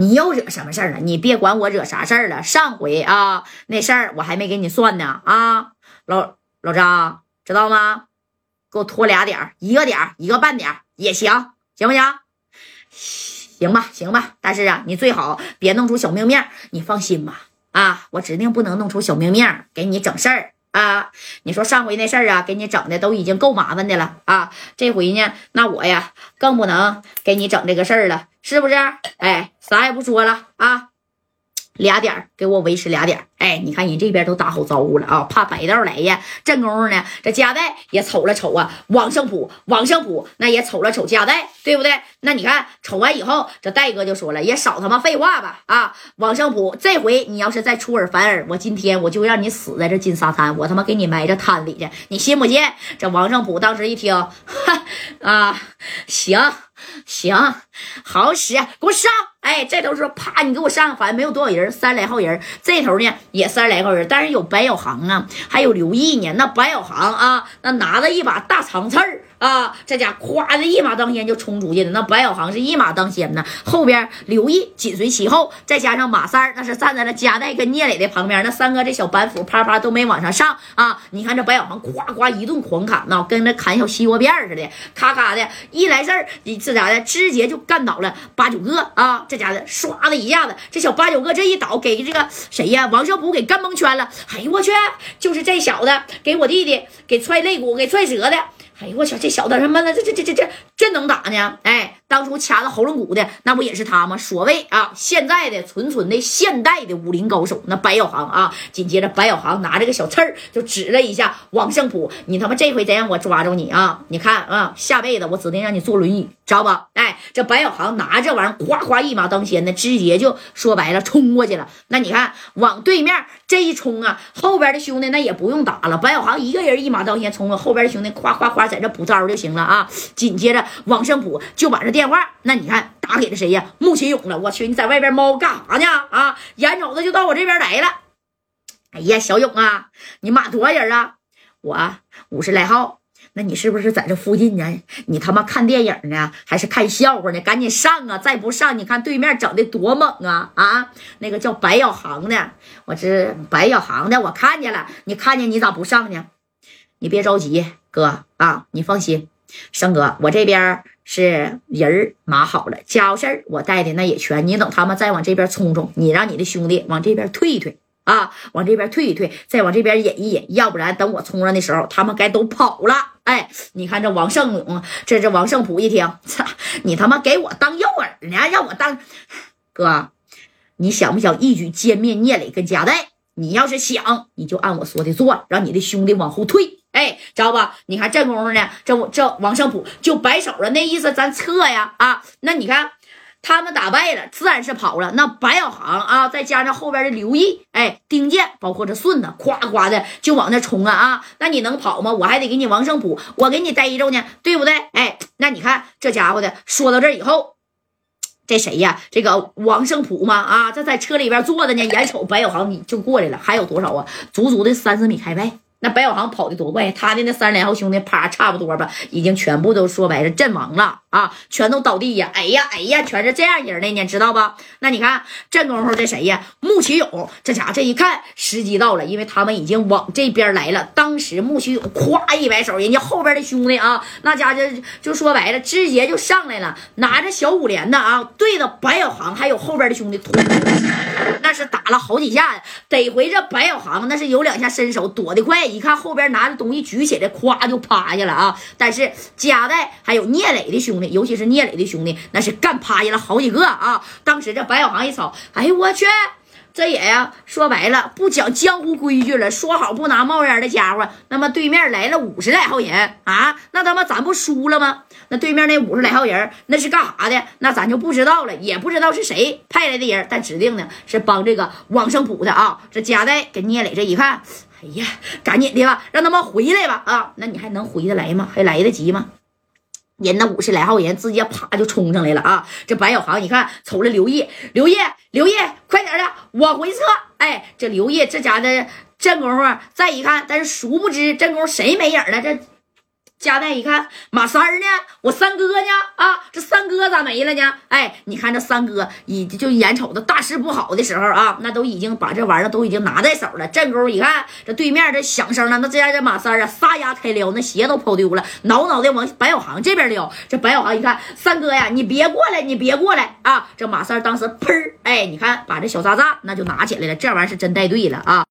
你又惹什么事儿了？你别管我惹啥事儿了。上回啊，那事儿我还没给你算呢啊，老老张知道吗？给我拖俩点儿，一个点儿，一个半点儿也行，行不行？行吧，行吧。但是啊，你最好别弄出小命命。你放心吧，啊，我指定不能弄出小命命给你整事儿啊。你说上回那事儿啊，给你整的都已经够麻烦的了啊，这回呢，那我呀更不能给你整这个事儿了，是不是？哎，啥也不说了啊。俩点给我维持俩点，哎，你看人这边都打好招呼了啊，怕白道来呀。正功夫呢，这加代也瞅了瞅啊，王胜普，王胜普那也瞅了瞅加代，对不对？那你看瞅完以后，这戴哥就说了，也少他妈废话吧啊！王胜普，这回你要是再出尔反尔，我今天我就让你死在这金沙滩，我他妈给你埋这滩里去，你信不信？这王胜普当时一听，哈啊，行。行，好使，给我上！哎，这头说啪，你给我上，好像没有多少人，三十来号人。这头呢也三十来号人，但是有白小航啊，还有刘毅呢。那白小航啊，那拿着一把大长刺儿。啊，这家咵的一马当先就冲出去了。那白小航是一马当先呢，后边刘毅紧随其后，再加上马三儿，那是站在了加代跟聂磊的旁边。那三哥这小板斧啪啪都没往上上啊！你看这白小航咵咵一顿狂砍呐，跟那砍小西瓜片似的，咔咔的一来事儿，这家的直接就干倒了八九个啊！这家的唰的一下子，这小八九个这一倒，给这个谁呀？王胜普给干蒙圈了。哎呦我去，就是这小子给我弟弟给踹肋骨，给踹折的。哎呦我去，这小子他妈的这这这这这真能打呢！哎。当初掐着喉咙骨的那不也是他吗？所谓啊，现在的纯纯的现代的武林高手，那白小航啊。紧接着白小航拿着个小刺儿就指了一下王胜普，你他妈这回再让我抓着你啊！你看啊，下辈子我指定让你坐轮椅，知道不？哎，这白小航拿这玩意儿哗哗一马当先的，直接就说白了冲过去了。那你看往对面这一冲啊，后边的兄弟那也不用打了，白小航一个人一马当先冲啊，后边的兄弟夸夸夸在这补招就行了啊。紧接着王胜普就把这。电话，那你看打给了谁呀？穆启勇了。我去，你在外边猫干啥呢？啊，眼瞅着就到我这边来了。哎呀，小勇啊，你满多少人啊？我五十来号。那你是不是在这附近呢？你他妈看电影呢，还是看笑话呢？赶紧上啊！再不上，你看对面整的多猛啊！啊，那个叫白小航的，我这白小航的，我看见了。你看见你咋不上呢？你别着急，哥啊，你放心，生哥，我这边。是人码好了，家伙事儿我带的那也全。你等他们再往这边冲冲，你让你的兄弟往这边退一退啊，往这边退一退，再往这边引一引，要不然等我冲上的时候，他们该都跑了。哎，你看这王胜勇，这这王胜普一听，操，你他妈给我当诱饵呢，让我当哥，你想不想一举歼灭聂磊跟贾代？你要是想，你就按我说的做，让你的兄弟往后退。哎，知道吧？你看这功夫呢，这这王胜普就摆手了，那意思咱撤呀啊！那你看他们打败了，自然是跑了。那白小航啊，再加上后边的刘毅，哎，丁健，包括这顺子，夸夸的就往那冲啊啊！那你能跑吗？我还得给你王胜普，我给你逮着呢，对不对？哎，那你看这家伙的，说到这以后，这谁呀？这个王胜普嘛啊，这在车里边坐着呢，眼瞅白小航你就过来了，还有多少啊？足足的三十米开外。那白小航跑的多快，他的那三十来号兄弟，啪，差不多吧，已经全部都说白了阵亡了啊，全都倒地呀！哎呀，哎呀，全是这样人的呢，知道吧？那你看这功夫，这谁呀？穆启勇，这家这一看时机到了，因为他们已经往这边来了。当时穆启勇咵一摆手，人家后边的兄弟啊，那家就就说白了，直接就上来了，拿着小五连的啊，对着白小航还有后边的兄弟，那是打了好几下，得回这白小航那是有两下身手，躲得快。一看后边拿着东西举起来，咵就趴下了啊！但是加代还有聂磊的兄兄弟，尤其是聂磊的兄弟，那是干趴下了好几个啊！当时这白小航一瞅，哎呦我去，这也呀，说白了不讲江湖规矩了，说好不拿冒烟的家伙，那么对面来了五十来号人啊，那他妈咱不输了吗？那对面那五十来号人那是干啥的？那咱就不知道了，也不知道是谁派来的人，但指定呢是帮这个王胜普的啊！这加代跟聂磊这一看。哎呀，赶紧的吧，让他们回来吧！啊，那你还能回得来吗？还来得及吗？人那五十来号人直接啪就冲上来了啊！这白小航你看，瞅着刘烨，刘烨，刘烨，快点的，往回撤！哎，这刘烨这家的这功夫再一看，但是殊不知这功夫谁没影了？这加代一看，马三儿呢？我三哥呢？啊，这三哥咋没了呢？哎，你看这三哥，已就眼瞅着大事不好的时候啊，那都已经把这玩意儿都已经拿在手了。正勾一看，这对面这响声了，那这样这马三儿啊，撒丫开撩，那鞋都跑丢了，挠挠的往白小航这边撩。这白小航一看，三哥呀，你别过来，你别过来啊！这马三儿当时喷儿，哎，你看把这小渣渣那就拿起来了，这玩意儿是真带队了啊！